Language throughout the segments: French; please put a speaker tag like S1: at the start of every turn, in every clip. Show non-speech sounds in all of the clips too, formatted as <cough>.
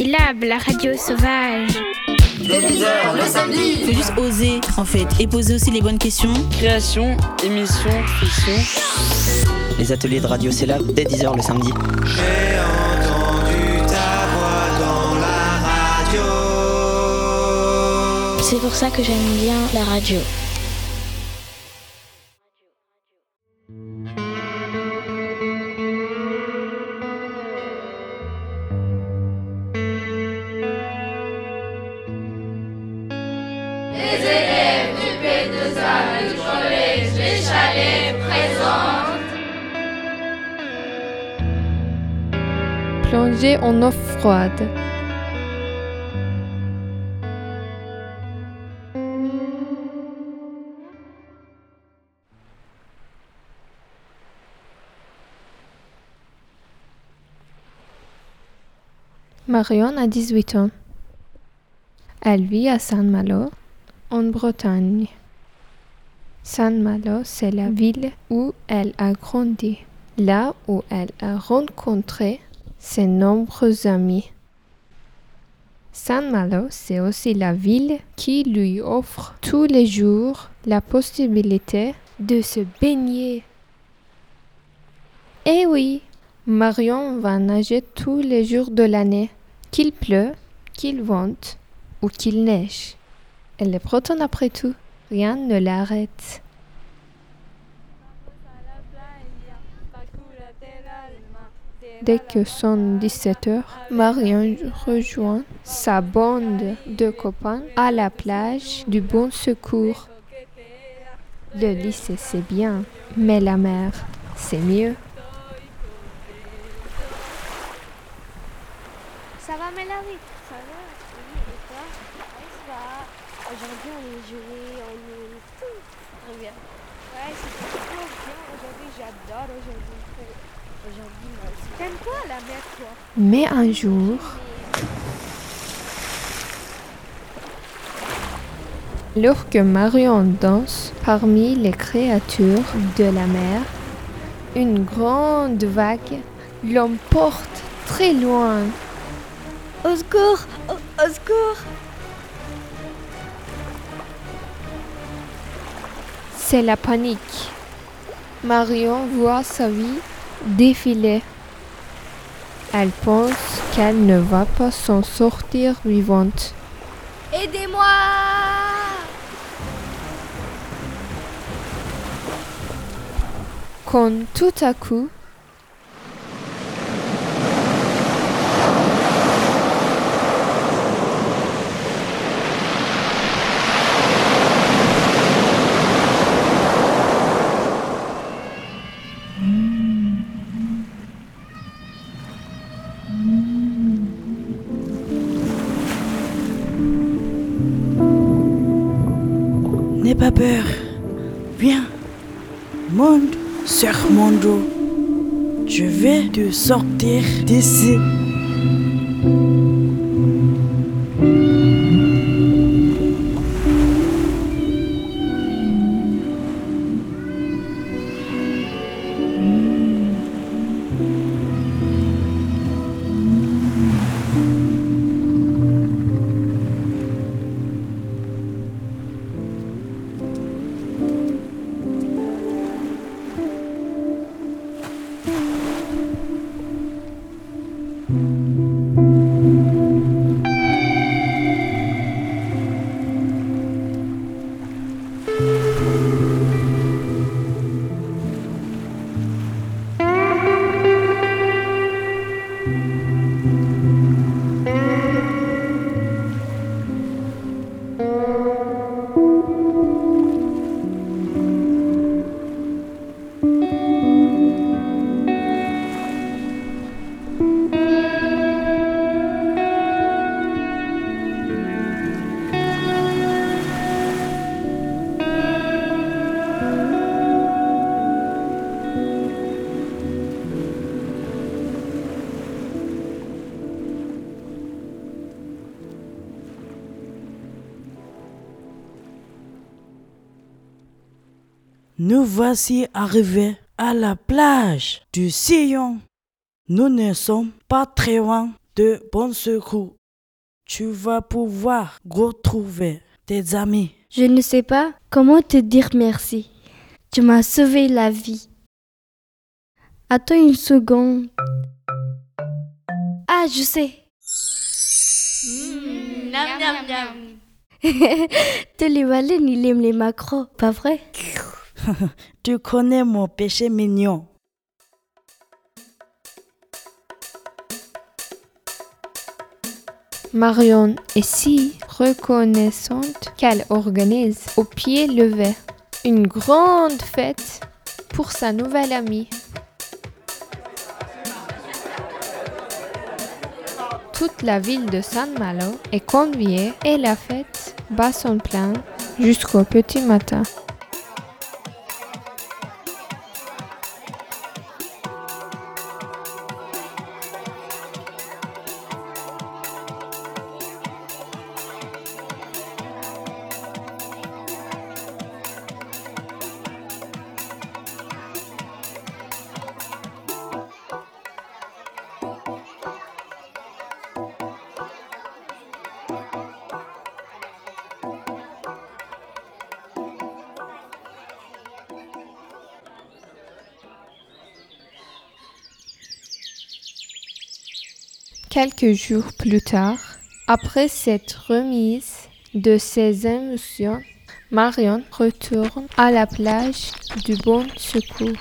S1: Syllab, la radio sauvage.
S2: Dès 10h le samedi.
S3: Faut juste oser en fait et poser aussi les bonnes questions.
S4: Création, émission, fiction.
S5: Les ateliers de radio Syllab dès 10h le samedi.
S6: J'ai entendu ta voix dans la radio.
S7: C'est pour ça que j'aime bien la radio.
S8: En eau froide. Marion a 18 ans. Elle vit à Saint-Malo, en Bretagne. Saint-Malo, c'est la ville où elle a grandi, là où elle a rencontré ses nombreux amis. Saint-Malo, c'est aussi la ville qui lui offre tous les jours la possibilité de se baigner. Eh oui, Marion va nager tous les jours de l'année, qu'il pleut, qu'il vente ou qu'il neige. Elle est bretonne après tout, rien ne l'arrête. Dès que sont 17 heures, Marion rejoint sa bande de copains à la plage du Bon Secours. Le lycée c'est bien, mais la mer c'est mieux.
S9: Ça va Mélanie Ça va Oui, et toi Ouais, ça va. Aujourd'hui, on est joué, on est tout. Très bien. Ouais, c'était trop bien aujourd'hui. J'adore aujourd'hui. Aujourd'hui, moi aussi. T'aimes quoi la mer, toi
S8: Mais un jour, alors que Marion danse parmi les créatures de la mer, une grande vague l'emporte très loin.
S9: Au secours Au, au secours
S8: C'est la panique. Marion voit sa vie défiler. Elle pense qu'elle ne va pas s'en sortir vivante.
S9: Aidez-moi
S8: Quand tout à coup,
S10: sortir d'ici. Nous voici arrivés à la plage du Sillon. Nous ne sommes pas très loin de bon secours. Tu vas pouvoir retrouver tes amis.
S7: Je ne sais pas comment te dire merci. Tu m'as sauvé la vie. Attends une seconde. Ah, je sais.
S9: Mmh, nam, nam, nam. <laughs>
S7: Tous les baleines, ils aiment les macros, pas vrai? <laughs> <laughs>
S10: Tu connais mon péché mignon.
S8: Marion est si reconnaissante qu'elle organise au pied levé une grande fête pour sa nouvelle amie. Toute la ville de San Malo est conviée et la fête bat son plein jusqu'au petit matin. Quelques jours plus tard, après cette remise de ses émotions, Marion retourne à la plage du Bon Secours.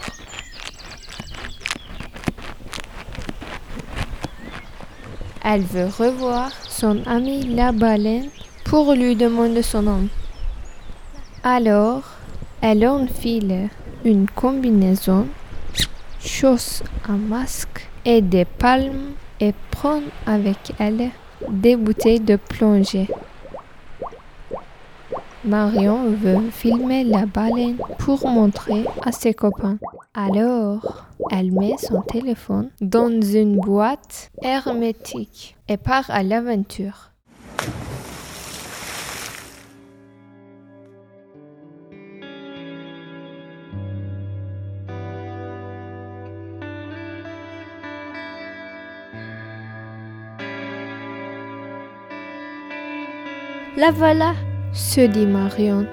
S8: Elle veut revoir son ami la baleine pour lui demander son nom. Alors, elle enfile une combinaison, chausse un masque et des palmes et prend avec elle des bouteilles de plongée. Marion veut filmer la baleine pour montrer à ses copains. Alors, elle met son téléphone dans une boîte hermétique et part à l'aventure.
S7: La voilà,
S8: se dit Marion.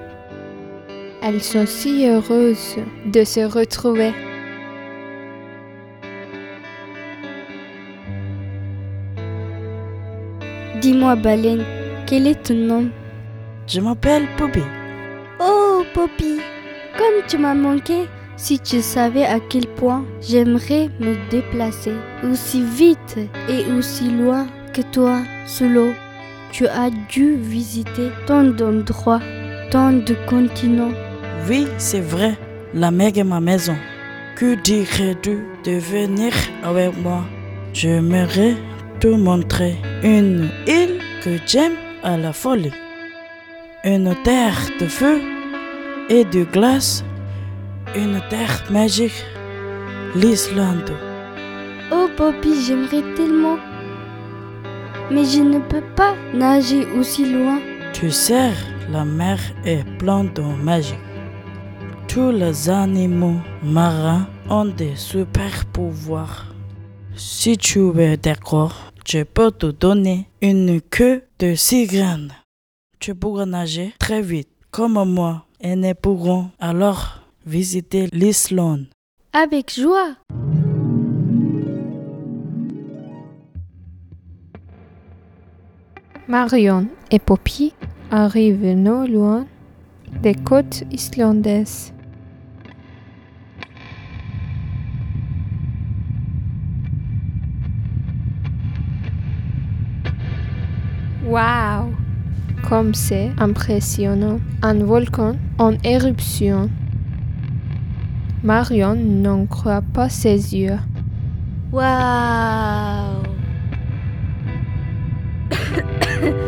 S8: Elles sont si heureuses de se retrouver.
S7: Dis-moi, baleine, quel est ton nom?
S10: Je m'appelle Poppy.
S7: Oh, Poppy, comme tu m'as manqué, si tu savais à quel point j'aimerais me déplacer aussi vite et aussi loin que toi sous l'eau. Tu as dû visiter tant d'endroits, tant de continents.
S10: Oui, c'est vrai, la mer est ma maison. Que dirais-tu de venir avec moi? J'aimerais te montrer une île que j'aime à la folie. Une terre de feu et de glace. Une terre magique, l'Islande.
S7: Oh, Poppy, j'aimerais tellement mais je ne peux pas nager aussi loin.
S10: Tu sais, la mer est pleine de magie. Tous les animaux marins ont des super pouvoirs. Si tu es d'accord, je peux te donner une queue de cigrane. Tu pourras nager très vite, comme moi, et nous pourrons alors visiter l'Islande.
S7: Avec joie.
S8: Marion et Poppy arrivent non loin des côtes islandaises. Waouh Comme c'est impressionnant, un volcan en éruption. Marion n'en croit pas ses yeux. <coughs>
S7: Waouh <coughs>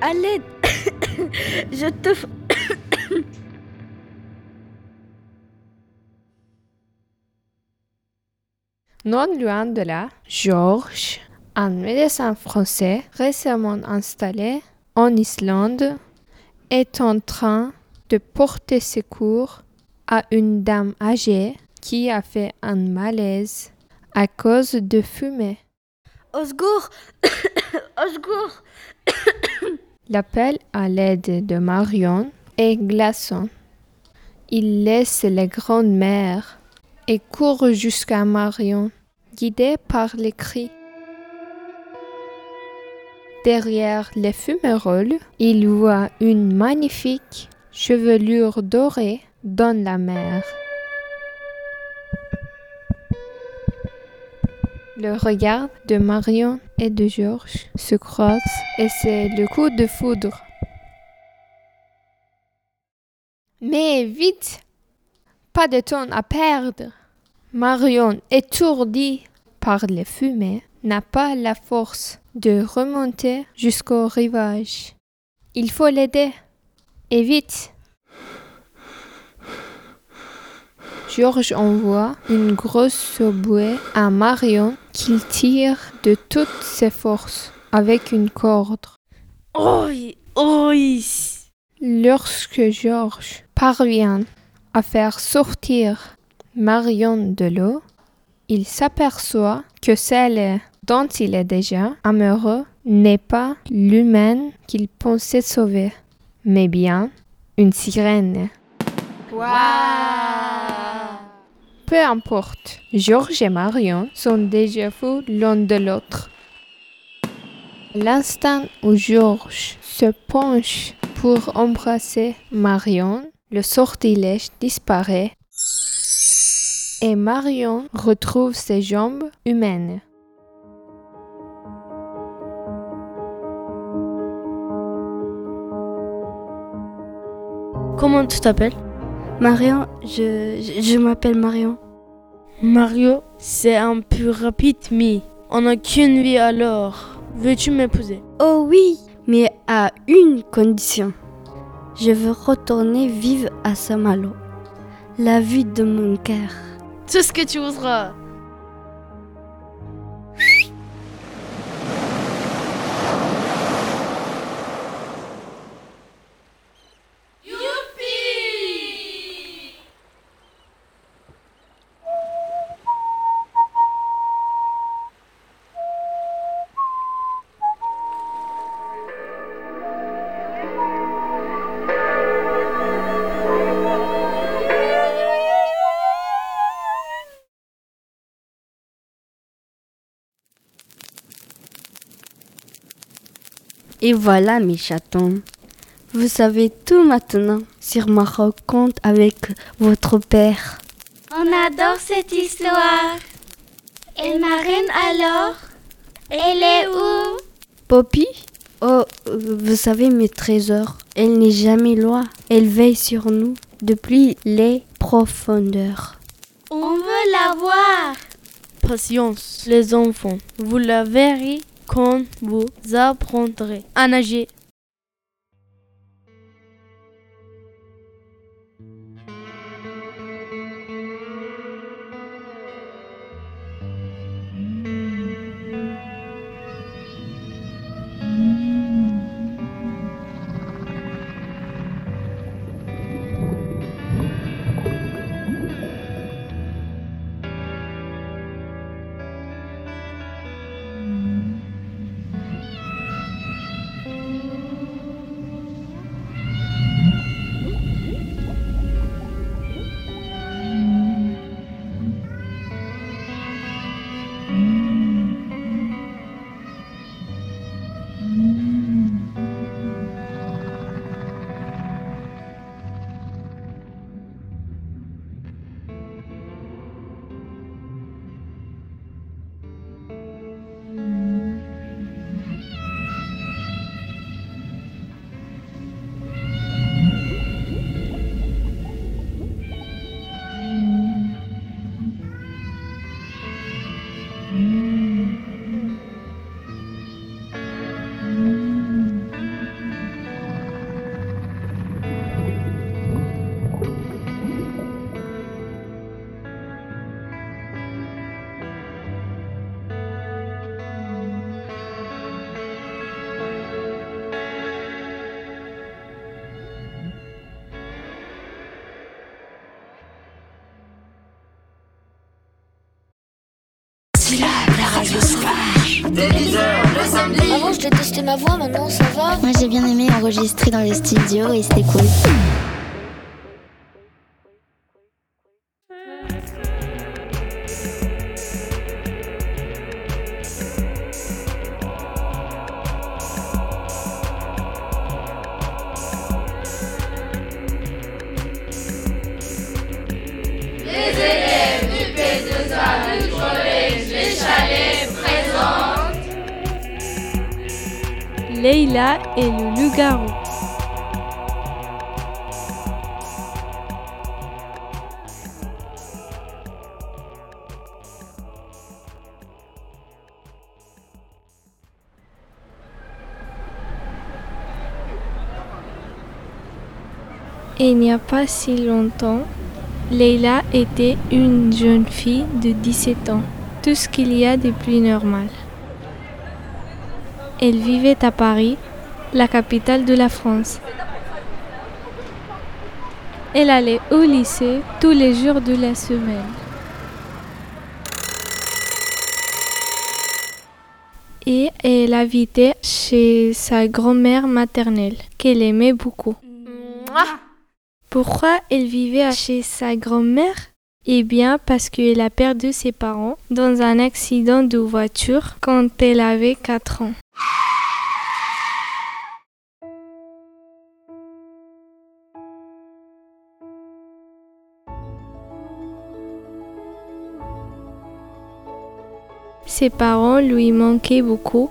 S7: Allez, <coughs> je te... <coughs>
S8: non loin de là, Georges, un médecin français récemment installé en Islande, est en train de porter secours à une dame âgée qui a fait un malaise à cause de fumée.
S7: Secours <coughs> <coughs>
S8: L'appel à l'aide de Marion est glaçant. Il laisse les grandes mers et court jusqu'à Marion, guidé par les cris. Derrière les fumerolles, il voit une magnifique chevelure dorée dans la mer. Le regard de Marion et de Georges se croise et c'est le coup de foudre. Mais vite Pas de temps à perdre Marion, étourdie par les fumées, n'a pas la force de remonter jusqu'au rivage. Il faut l'aider. Et vite Georges envoie une grosse bouée à Marion qu'il tire de toutes ses forces avec une corde.
S4: Oi, oi.
S8: Lorsque Georges parvient à faire sortir Marion de l'eau, il s'aperçoit que celle dont il est déjà amoureux n'est pas l'humaine qu'il pensait sauver, mais bien une sirène. Peu importe, Georges et Marion sont déjà fous l'un de l'autre. L'instant où Georges se penche pour embrasser Marion, le sortilège disparaît et Marion retrouve ses jambes humaines.
S4: Comment tu t'appelles?
S7: Marion, je, je, je m'appelle Marion.
S4: Mario, c'est un peu rapide, mais on n'a qu'une vie alors. Veux-tu m'épouser?
S7: Oh oui, mais à une condition. Je veux retourner vivre à Saint-Malo. La vie de mon cœur.
S4: Tout ce que tu voudras.
S7: Et voilà mes chatons. Vous savez tout maintenant sur ma rencontre avec votre père.
S11: On adore cette histoire. Et Marine alors Elle est où?
S7: Poppy? Oh, vous savez mes trésors, elle n'est jamais loin. Elle veille sur nous depuis les profondeurs.
S11: On veut la voir.
S4: Patience, les enfants. Vous la verrez quand vous apprendrez à nager. radio sauvage.
S12: 10h le samedi.
S13: Avant, je détestais ma voix, maintenant ça va.
S14: Moi, j'ai bien aimé enregistrer dans les studios et c'était cool.
S1: Leïla et le loup-garou. Il n'y a pas si longtemps, Leïla était une jeune fille de 17 ans, tout ce qu'il y a de plus normal. Elle vivait à Paris, la capitale de la France. Elle allait au lycée tous les jours de la semaine. Et elle habitait chez sa grand-mère maternelle, qu'elle aimait beaucoup. Pourquoi elle vivait chez sa grand-mère? Eh bien parce qu'elle a perdu ses parents dans un accident de voiture quand elle avait 4 ans. Ses parents lui manquaient beaucoup.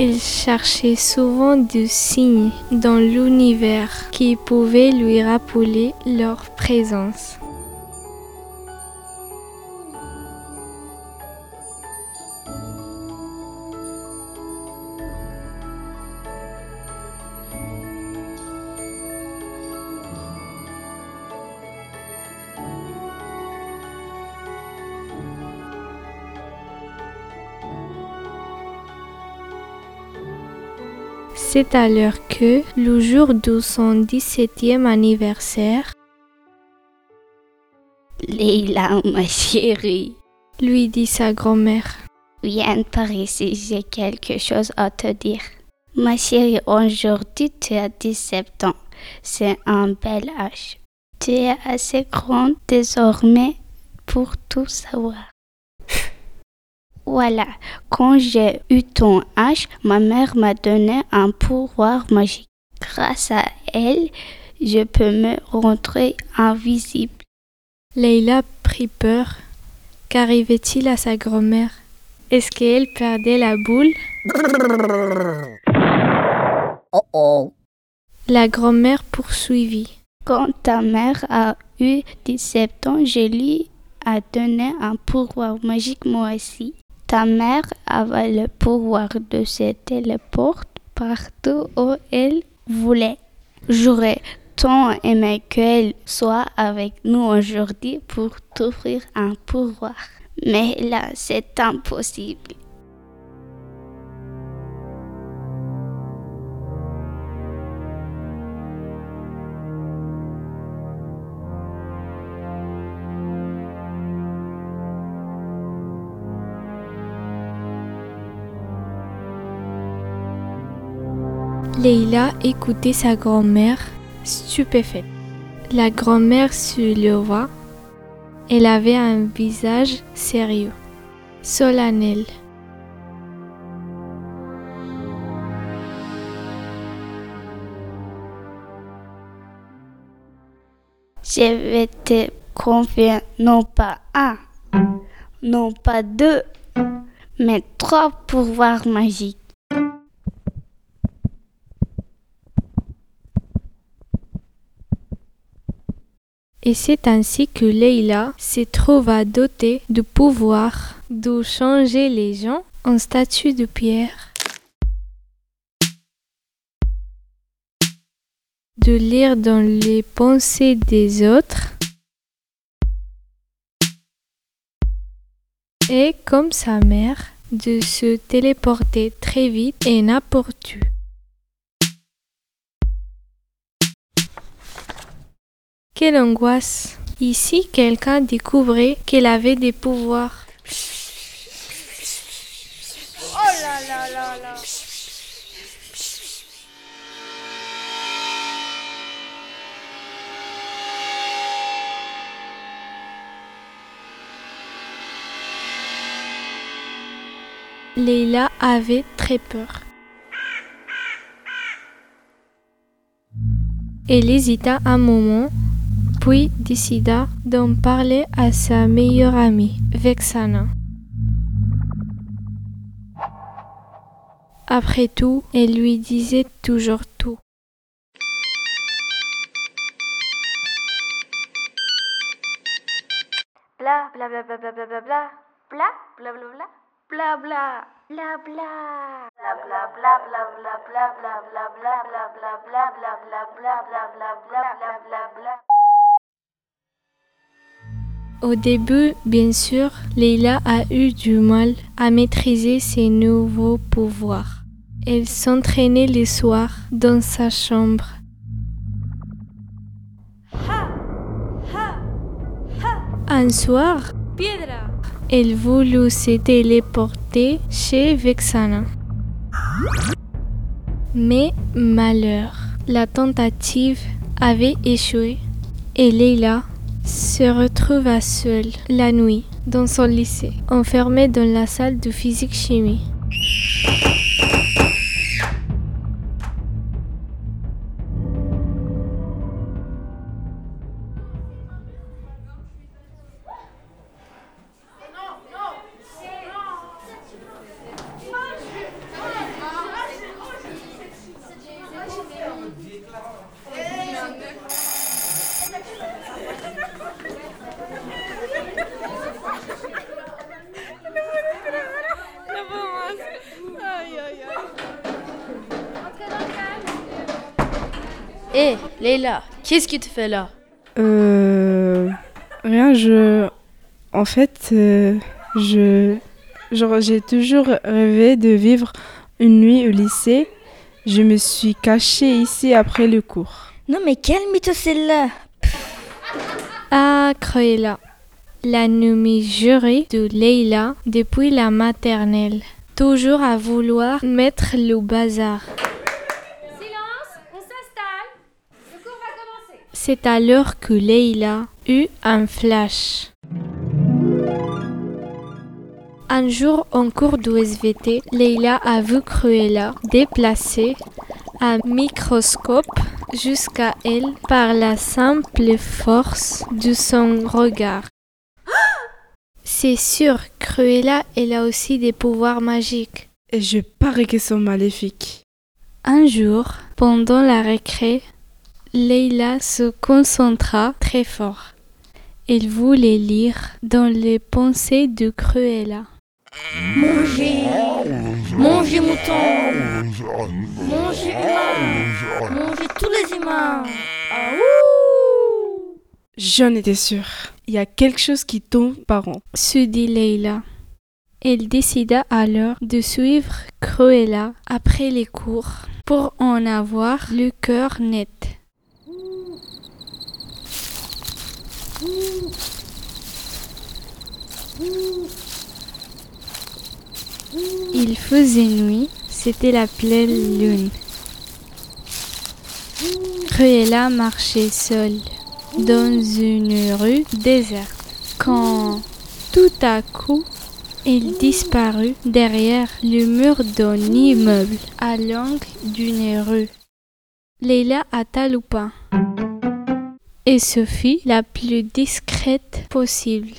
S1: Il cherchait souvent des signes dans l'univers qui pouvaient lui rappeler leur présence. C'est alors que, le jour de son 17e anniversaire,
S11: Leïla, ma chérie,
S1: lui dit sa grand-mère.
S11: viens par ici, j'ai quelque chose à te dire. Ma chérie, aujourd'hui tu as 17 ans. C'est un bel âge. Tu es assez grande désormais pour tout savoir. Voilà, quand j'ai eu ton âge, ma mère m'a donné un pouvoir magique. Grâce à elle, je peux me rentrer invisible.
S1: Leïla prit peur. Qu'arrivait-il à sa grand-mère? Est-ce qu'elle perdait la boule?
S11: Oh oh.
S1: La grand-mère poursuivit.
S11: Quand ta mère a eu 17 ans, je lui ai donné un pouvoir magique moi aussi. Ta mère avait le pouvoir de se téléporter partout où elle voulait. J'aurais tant aimé qu'elle soit avec nous aujourd'hui pour t'offrir un pouvoir. Mais là, c'est impossible.
S1: Leïla écoutait sa grand-mère, stupéfaite. La grand-mère se leva. Elle avait un visage sérieux, solennel.
S11: Je vais te confier non pas un, non pas deux, mais trois pouvoirs magiques.
S1: Et c'est ainsi que Leïla se trouva dotée du pouvoir de changer les gens en statues de pierre, de lire dans les pensées des autres et, comme sa mère, de se téléporter très vite et n'importe où. Quelle angoisse Ici, quelqu'un découvrait qu'elle avait des pouvoirs.
S9: Oh là là là là.
S1: Leila avait très peur. Elle hésita un moment, puis décida d'en parler à sa meilleure amie, Vexana. Après tout, elle lui disait toujours tout.
S15: Bla bla bla bla bla bla bla bla bla bla bla bla bla bla bla bla bla bla bla bla
S1: Au début, bien sûr, Leila a eu du mal à maîtriser ses nouveaux pouvoirs. Elle s'entraînait les soirs dans sa chambre. Un soir,
S9: Piedra.
S1: elle voulut se téléporter chez Vexana. Mais malheur, la tentative avait échoué et Leila se retrouva seule la nuit dans son lycée, enfermée dans la salle de physique-chimie.
S4: Hé, Leila, qu'est-ce que tu fais là?
S16: Euh. Rien, je. En fait, euh, je. Genre, j'ai toujours rêvé de vivre une nuit au lycée. Je me suis cachée ici après le cours.
S17: Non, mais calme-toi celle-là.
S1: Ah, Cruella, la nommée jurée de Leila depuis la maternelle. Toujours à vouloir mettre le bazar.
S9: Silence, on s'installe. Le cours va commencer.
S1: C'est alors que Leila eut un flash. Un jour en cours de SVT, Leila a vu Cruella déplacer un microscope jusqu'à elle par la simple force de son regard. C'est sûr, Cruella, elle a aussi des pouvoirs magiques.
S16: Et je parie qu'ils sont maléfiques.
S1: Un jour, pendant la récré, Leila se concentra très fort. Elle voulait lire dans les pensées de Cruella.
S17: Mangez Mangez mouton Mangez humain Mangez tous les humains
S16: J'en étais sûre. Il y a quelque chose qui tombe par an.
S1: se dit Leila. Elle décida alors de suivre Cruella après les cours pour en avoir le cœur net. Il faisait nuit, c'était la pleine lune. Cruella marchait seule dans une rue déserte quand tout à coup elle disparut derrière le mur d'un immeuble à l'angle d'une rue. Leila hâta le pas et se fit la plus discrète possible.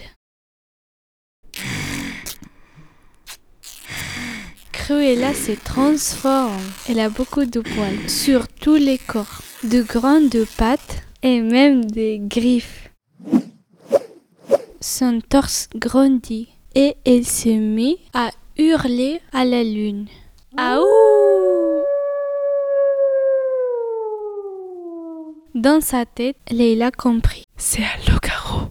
S1: Cruella se transforme. Elle a beaucoup de poils sur tous les corps, de grandes pattes et même des griffes. Son torse grandit et elle se mit à hurler à la lune. Aouh Dans sa tête, Leila comprit.
S16: C'est un loup-garou.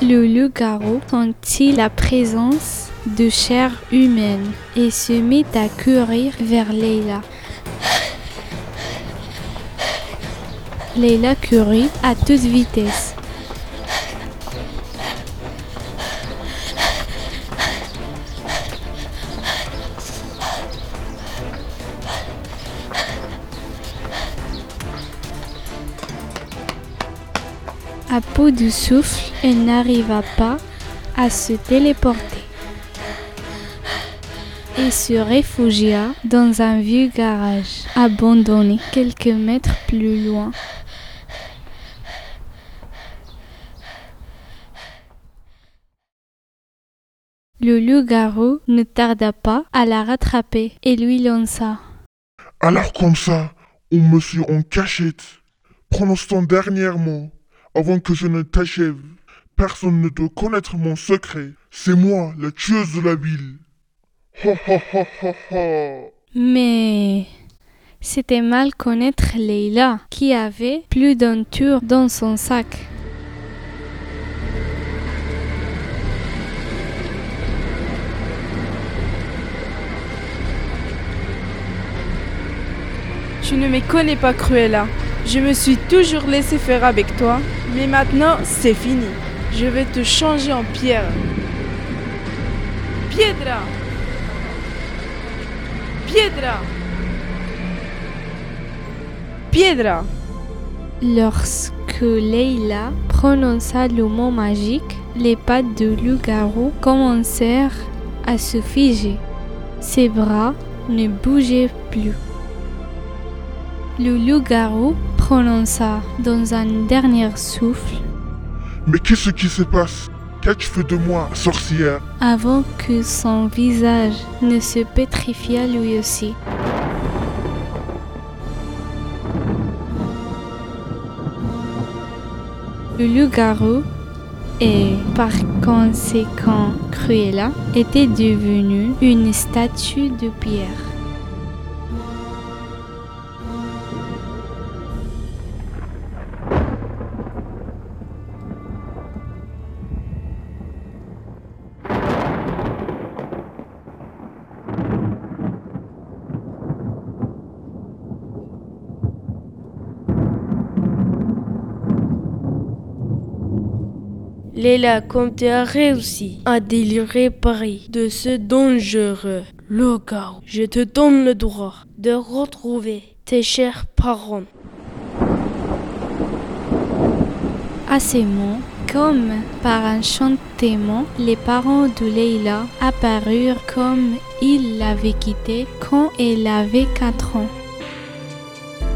S1: Le loup-garou sentit la présence de chair humaine et se mit à courir vers Leila. Leila courut à toute vitesse. Bout du souffle, elle n'arriva pas à se téléporter et se réfugia dans un vieux garage abandonné quelques mètres plus loin. Le loup-garou ne tarda pas à la rattraper et lui lança.
S18: Alors comme ça, on me suit en cachette. Prononce ton dernier mot avant que je ne t'achève. Personne ne doit connaître mon secret. C'est moi, la tueuse de la ville. Ha ha ha ha ha.
S1: Mais c'était mal connaître Leila, qui avait plus d'un tour dans son sac.
S16: Tu ne me connais pas, Cruella. Je me suis toujours laissé faire avec toi, mais maintenant c'est fini. Je vais te changer en pierre. Piedra Piedra Piedra
S1: Lorsque Leila prononça le mot magique, les pattes de loup-garou commencèrent à se figer. Ses bras ne bougeaient plus. Le loup-garou prononça dans un dernier souffle
S18: Mais qu'est-ce qui se passe? Qu'as-tu fait de moi, sorcière?
S1: Avant que son visage ne se pétrifiât lui aussi. Le loup-garou et par conséquent Cruella était devenu une statue de pierre.
S4: Léla, comme tu as réussi à délirer Paris de ce dangereux loup-garou, je te donne le droit de retrouver tes chers parents.
S1: À ces mots, comme par enchantement, les parents de Leila apparurent comme ils l'avaient quittée quand elle avait 4 ans.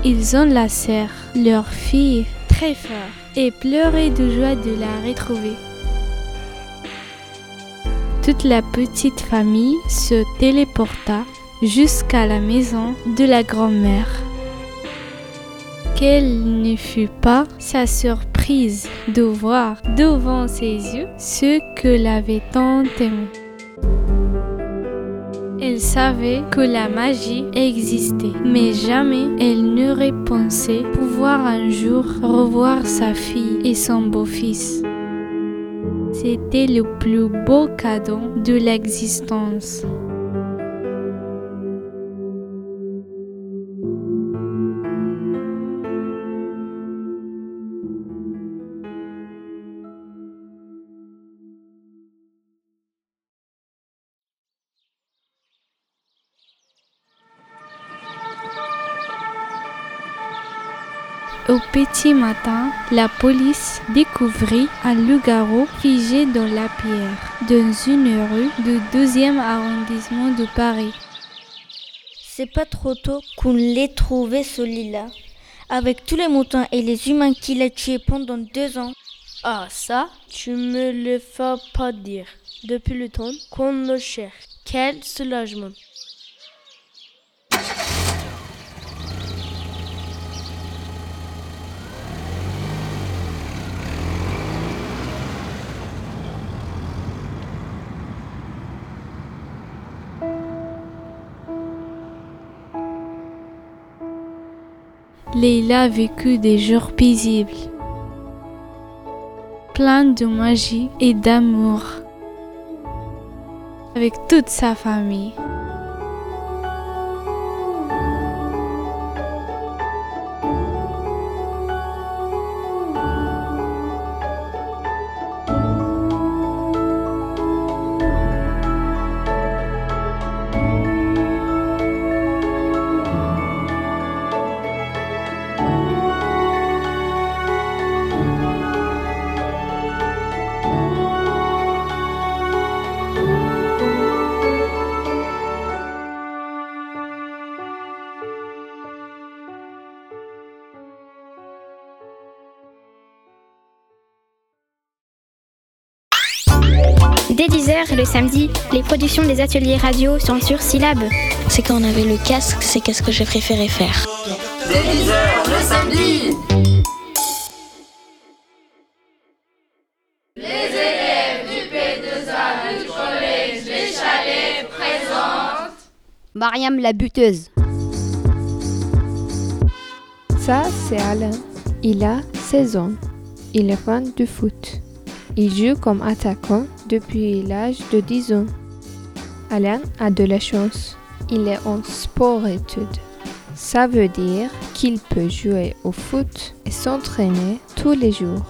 S1: Ils enlacèrent leur fille très fort et pleuraient de joie de la retrouver. Toute la petite famille se téléporta jusqu'à la maison de la grand-mère. Quelle ne fut pas sa surprise de voir devant ses yeux ce que l'avait tant aimé. Elle savait que la magie existait, mais jamais elle n'aurait pensé un jour revoir sa fille et son beau-fils. C'était le plus beau cadeau de l'existence. Au petit matin, la police découvrit un loup-garou figé dans la pierre, dans une rue du 12e arrondissement de Paris.
S17: C'est pas trop tôt qu'on l'ait trouvé celui-là. Avec tous les moutons et les humains qu'il a tués pendant deux ans.
S4: Ah ça, tu me le fais pas dire. Depuis le temps qu'on le cherche. Quel soulagement.
S1: Leila vécut des jours paisibles, pleins de magie et d'amour, avec toute sa famille.
S19: Dès 10h le samedi, les productions des ateliers radio sont sur Syllab.
S14: C'est quand on avait le casque, c'est qu'est-ce que j'ai préféré faire.
S2: 10h le samedi Les élèves du P2A du collège Les Chalets présentent
S7: Mariam la buteuse.
S8: Ça, c'est Alain. Il a 16 ans. Il est fan de foot. Il joue comme attaquant depuis l'âge de 10 ans. Alain a de la chance. Il est en sport-études. Ça veut dire qu'il peut jouer au foot et s'entraîner tous les jours.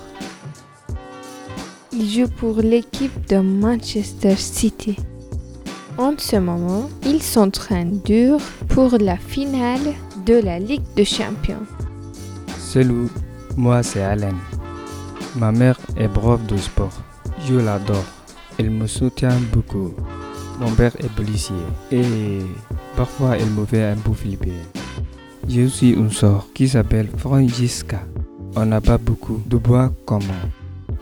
S8: Il joue pour l'équipe de Manchester City. En ce moment, il s'entraîne dur pour la finale de la Ligue des Champions.
S20: Salut, moi c'est Alain. Ma mère est prof de sport. Je l'adore. Elle me soutient beaucoup. Mon père est policier et parfois elle me fait un peu flipper. J'ai aussi une soeur qui s'appelle Francisca. On n'a pas beaucoup de bois commun.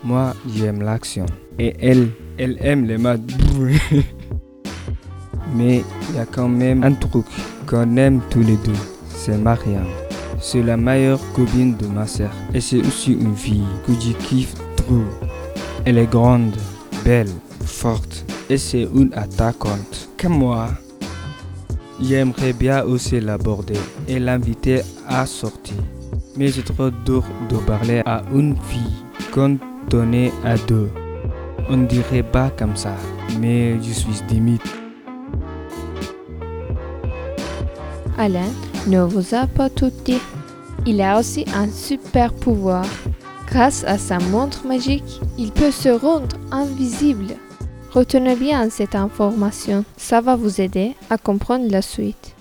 S20: Moi, j'aime l'action et elle, elle aime les maths. <laughs> Mais il y a quand même un truc qu'on aime tous les deux. C'est Mariam. C'est la meilleure copine de ma sœur. Et c'est aussi une fille que je kiffe trop. Elle est grande, belle, forte. Et c'est une attaquante. Comme moi. J'aimerais bien aussi l'aborder et l'inviter à sortir. Mais c'est trop dur de parler à une fille quand on est à deux. On dirait pas comme ça, mais je suis timide.
S8: Alain ne vous a pas tout dit. Il a aussi un super pouvoir. Grâce à sa montre magique, il peut se rendre invisible. Retenez bien cette information, ça va vous aider à comprendre la suite.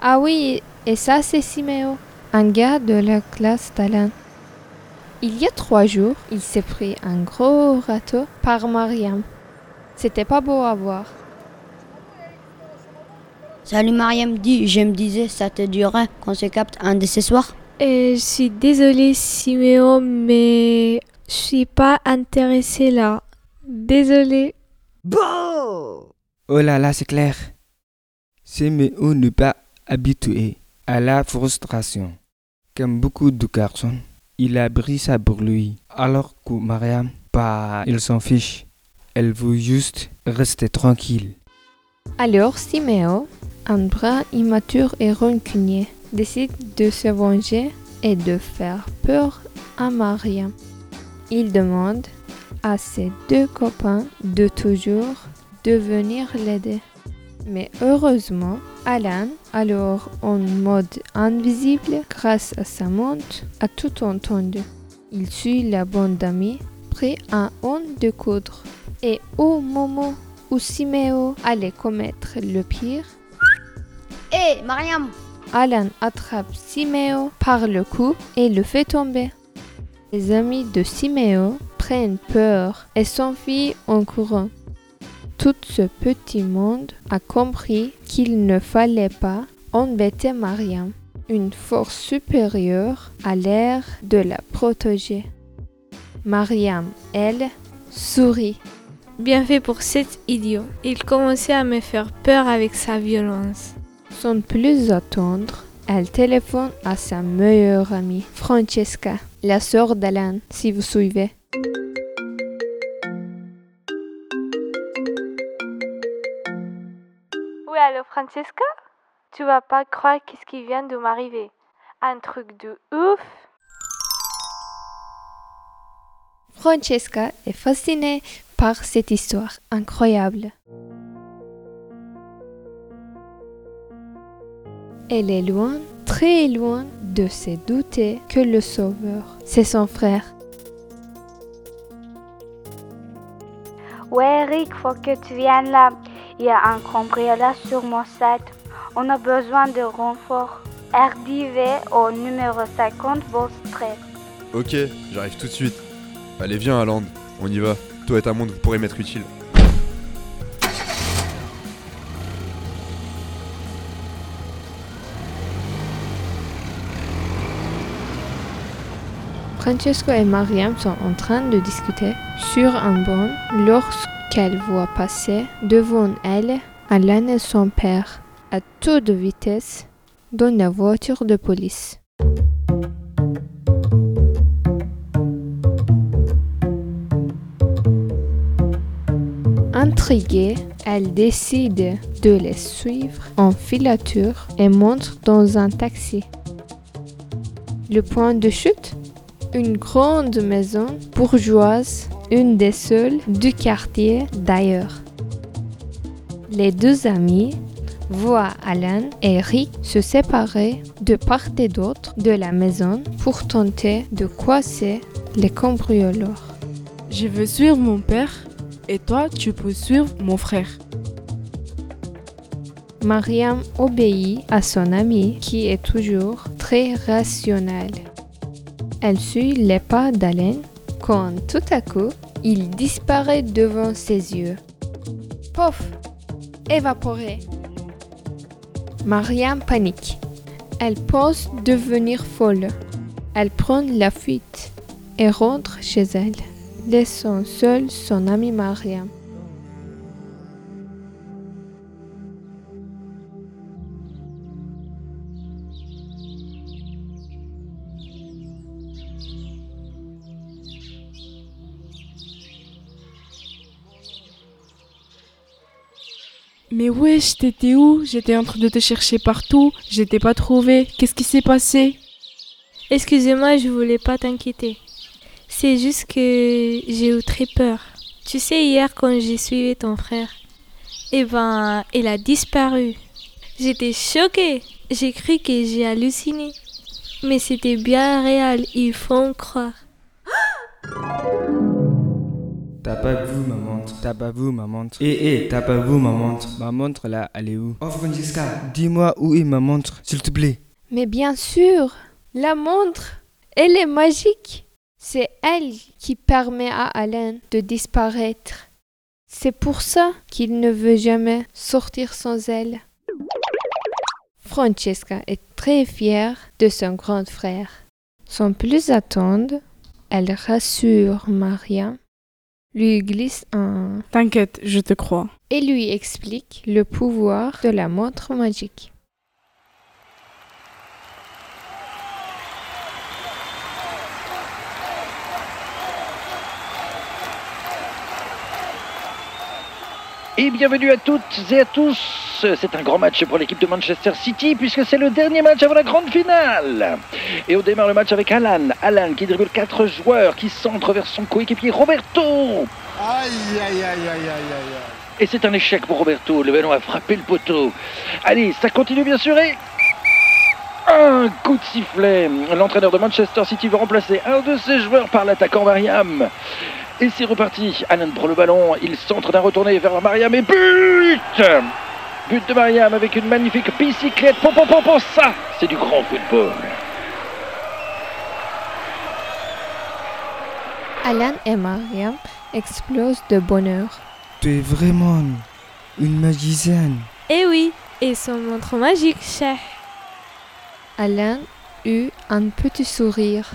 S8: Ah oui, et ça c'est Siméo, un gars de la classe d'Alain. Il y a trois jours, il s'est pris un gros râteau par Mariam. C'était pas beau à voir.
S7: Salut Mariam, dis, je me disais, ça te dirait qu'on se capte un de ces soirs
S1: Et je suis désolée Siméo, mais je suis pas intéressée là. Désolée.
S20: Oh là là, c'est clair. Siméo n'est pas habitué à la frustration. Comme beaucoup de garçons, il a pris ça pour lui. Alors que Mariam, bah, il s'en fiche. Elle veut juste rester tranquille.
S8: Alors Siméo, un bras immature et rancunier, décide de se venger et de faire peur à Mariam. Il demande à ses deux copains de toujours de venir l'aider. Mais heureusement, Alan, alors en mode invisible grâce à sa montre, a tout entendu. Il suit la bande d'amis, prêt à en découdre. Et au moment où Siméo allait commettre le pire,
S7: Hé, Mariam
S8: Alan attrape Siméo par le cou et le fait tomber. Les amis de Siméo prennent peur et s'enfuient en courant. Tout ce petit monde a compris qu'il ne fallait pas embêter Mariam. Une force supérieure a l'air de la protéger. Mariam, elle, sourit.
S1: Bien fait pour cet idiot. Il commençait à me faire peur avec sa violence.
S8: Sans plus attendre, elle téléphone à sa meilleure amie, Francesca, la sœur d'Alan, si vous suivez.
S1: Oui, alors Francesca? Tu vas pas croire qu'est-ce qui vient de m'arriver. Un truc de ouf
S8: Francesca est fascinée par cette histoire incroyable. Elle est loin, très loin de se douter que le sauveur, c'est son frère.
S15: Ouais, Eric, faut que tu viennes là. Il y a un cambriolage sur mon set. On a besoin de renfort. RDV au numéro 50 Wall Street.
S21: Ok, j'arrive tout de suite. Allez, viens, Aland, on y va. Toi et ta montre, vous pourrez m'être utile.
S8: Francesco et Mariam sont en train de discuter sur un banc lorsqu'elle voit passer devant elle Alan et son père à toute vitesse dans la voiture de police. Intriguée, elle décide de les suivre en filature et monte dans un taxi. Le point de chute? Une grande maison bourgeoise, une des seules du quartier d'ailleurs. Les deux amis voient Alan et Rick se séparer de part et d'autre de la maison pour tenter de coincer les cambrioleurs.
S16: Je veux suivre mon père et toi, tu peux suivre mon frère.
S8: Mariam obéit à son ami qui est toujours très rationnel. Elle suit les pas d'Alain quand tout à coup, il disparaît devant ses yeux. Pof Évaporé Mariam panique. Elle pense devenir folle. Elle prend la fuite et rentre chez elle, laissant seule son amie Mariam.
S16: Mais wesh, t'étais où? J'étais en train de te chercher partout, je t'ai pas trouvé. Qu'est-ce qui s'est passé?
S1: Excusez-moi, je voulais pas t'inquiéter. C'est juste que j'ai eu très peur. Tu sais, hier quand j'ai suivi ton frère, eh ben, il a disparu. J'étais choquée. J'ai cru que j'ai halluciné. Mais c'était bien réel, il faut en croire. <gasps>
S20: T'as pas vu ma montre T'as pas vu ma montre Eh eh, t'as pas vu ma montre Ma montre là, elle est où? Oh Francesca, dis-moi où est ma montre, s'il te plaît.
S8: Mais bien sûr, la montre, elle est magique. C'est elle qui permet à Alain de disparaître. C'est pour ça qu'il ne veut jamais sortir sans elle. Francesca est très fière de son grand frère. Sans plus attendre, elle rassure Maria, lui glisse un
S16: T'inquiète, je te crois.
S8: et lui explique le pouvoir de la montre magique.
S22: Et bienvenue à toutes et à tous. C'est un grand match pour l'équipe de Manchester City puisque c'est le dernier match avant la grande finale. Et on démarre le match avec Alan. Alan qui dribble quatre joueurs, qui centre vers son coéquipier Roberto.
S23: Aïe, aïe, aïe, aïe, aïe, aïe.
S22: Et c'est un échec pour Roberto. Le ballon a frappé le poteau. Allez, ça continue bien sûr et... Un coup de sifflet. L'entraîneur de Manchester City veut remplacer un de ses joueurs par l'attaquant Mariam. Et c'est reparti. Alan prend le ballon. Il centre d'un retourné vers Mariam et but But de Mariam avec une magnifique bicyclette. Pom, pom, pom, pom, ça, c'est du grand football.
S8: Alan et Mariam explosent de bonheur.
S20: Tu es vraiment une magicienne.
S1: Eh oui, et son montre magique, cher.
S8: Alain eut un petit sourire.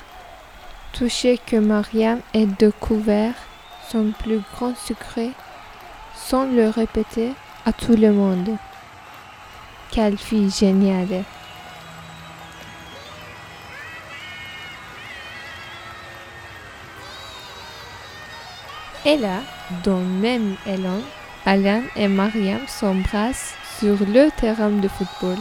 S8: Touché que Mariam ait découvert son plus grand secret sans le répéter à tout le monde. Quelle fille géniale! Et là, dans le même élan, Alan et Mariam s'embrassent sur le terrain de football.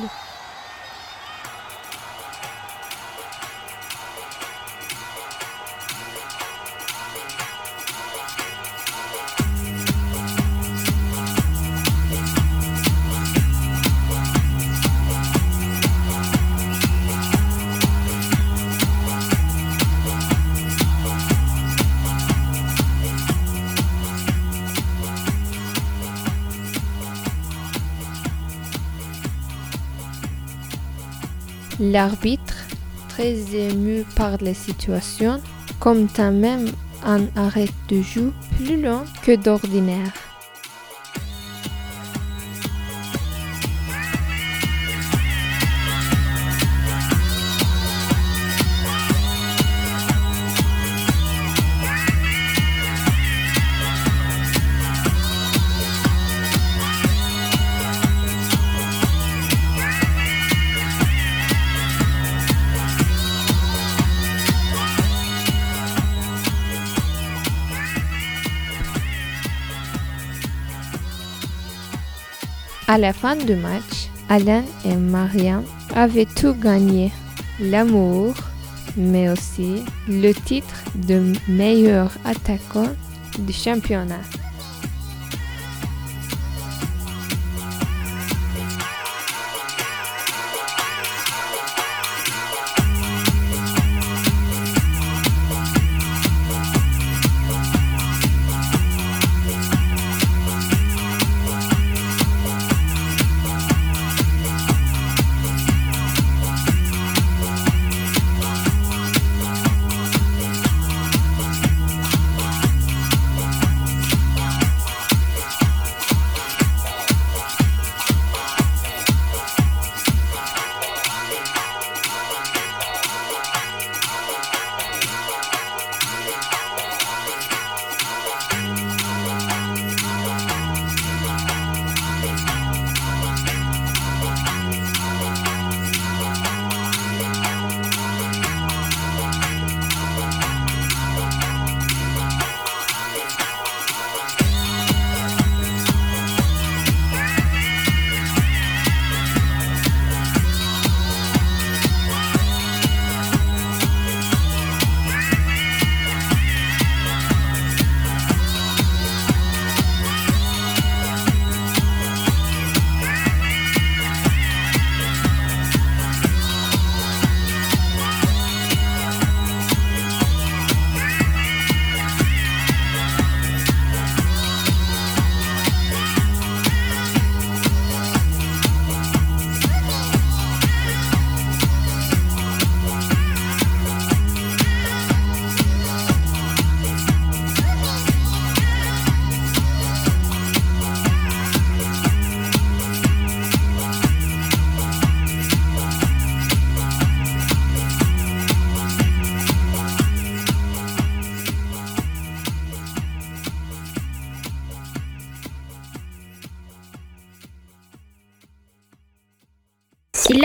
S8: L'arbitre, très ému par la situation, compta même un arrêt de jeu plus long que d'ordinaire. À la fin du match, Alain et Mariam avaient tout gagné. L'amour, mais aussi le titre de meilleur attaquant du championnat.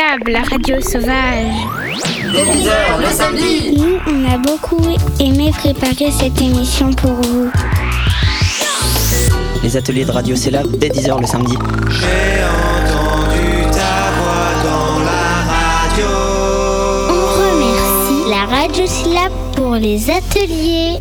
S24: La radio sauvage.
S25: 10h le samedi.
S19: Nous, on a beaucoup aimé préparer cette émission pour vous.
S26: Les ateliers de radio Syllab dès 10h le samedi.
S6: J'ai entendu ta voix dans la radio.
S19: On remercie la radio Syllab pour les ateliers.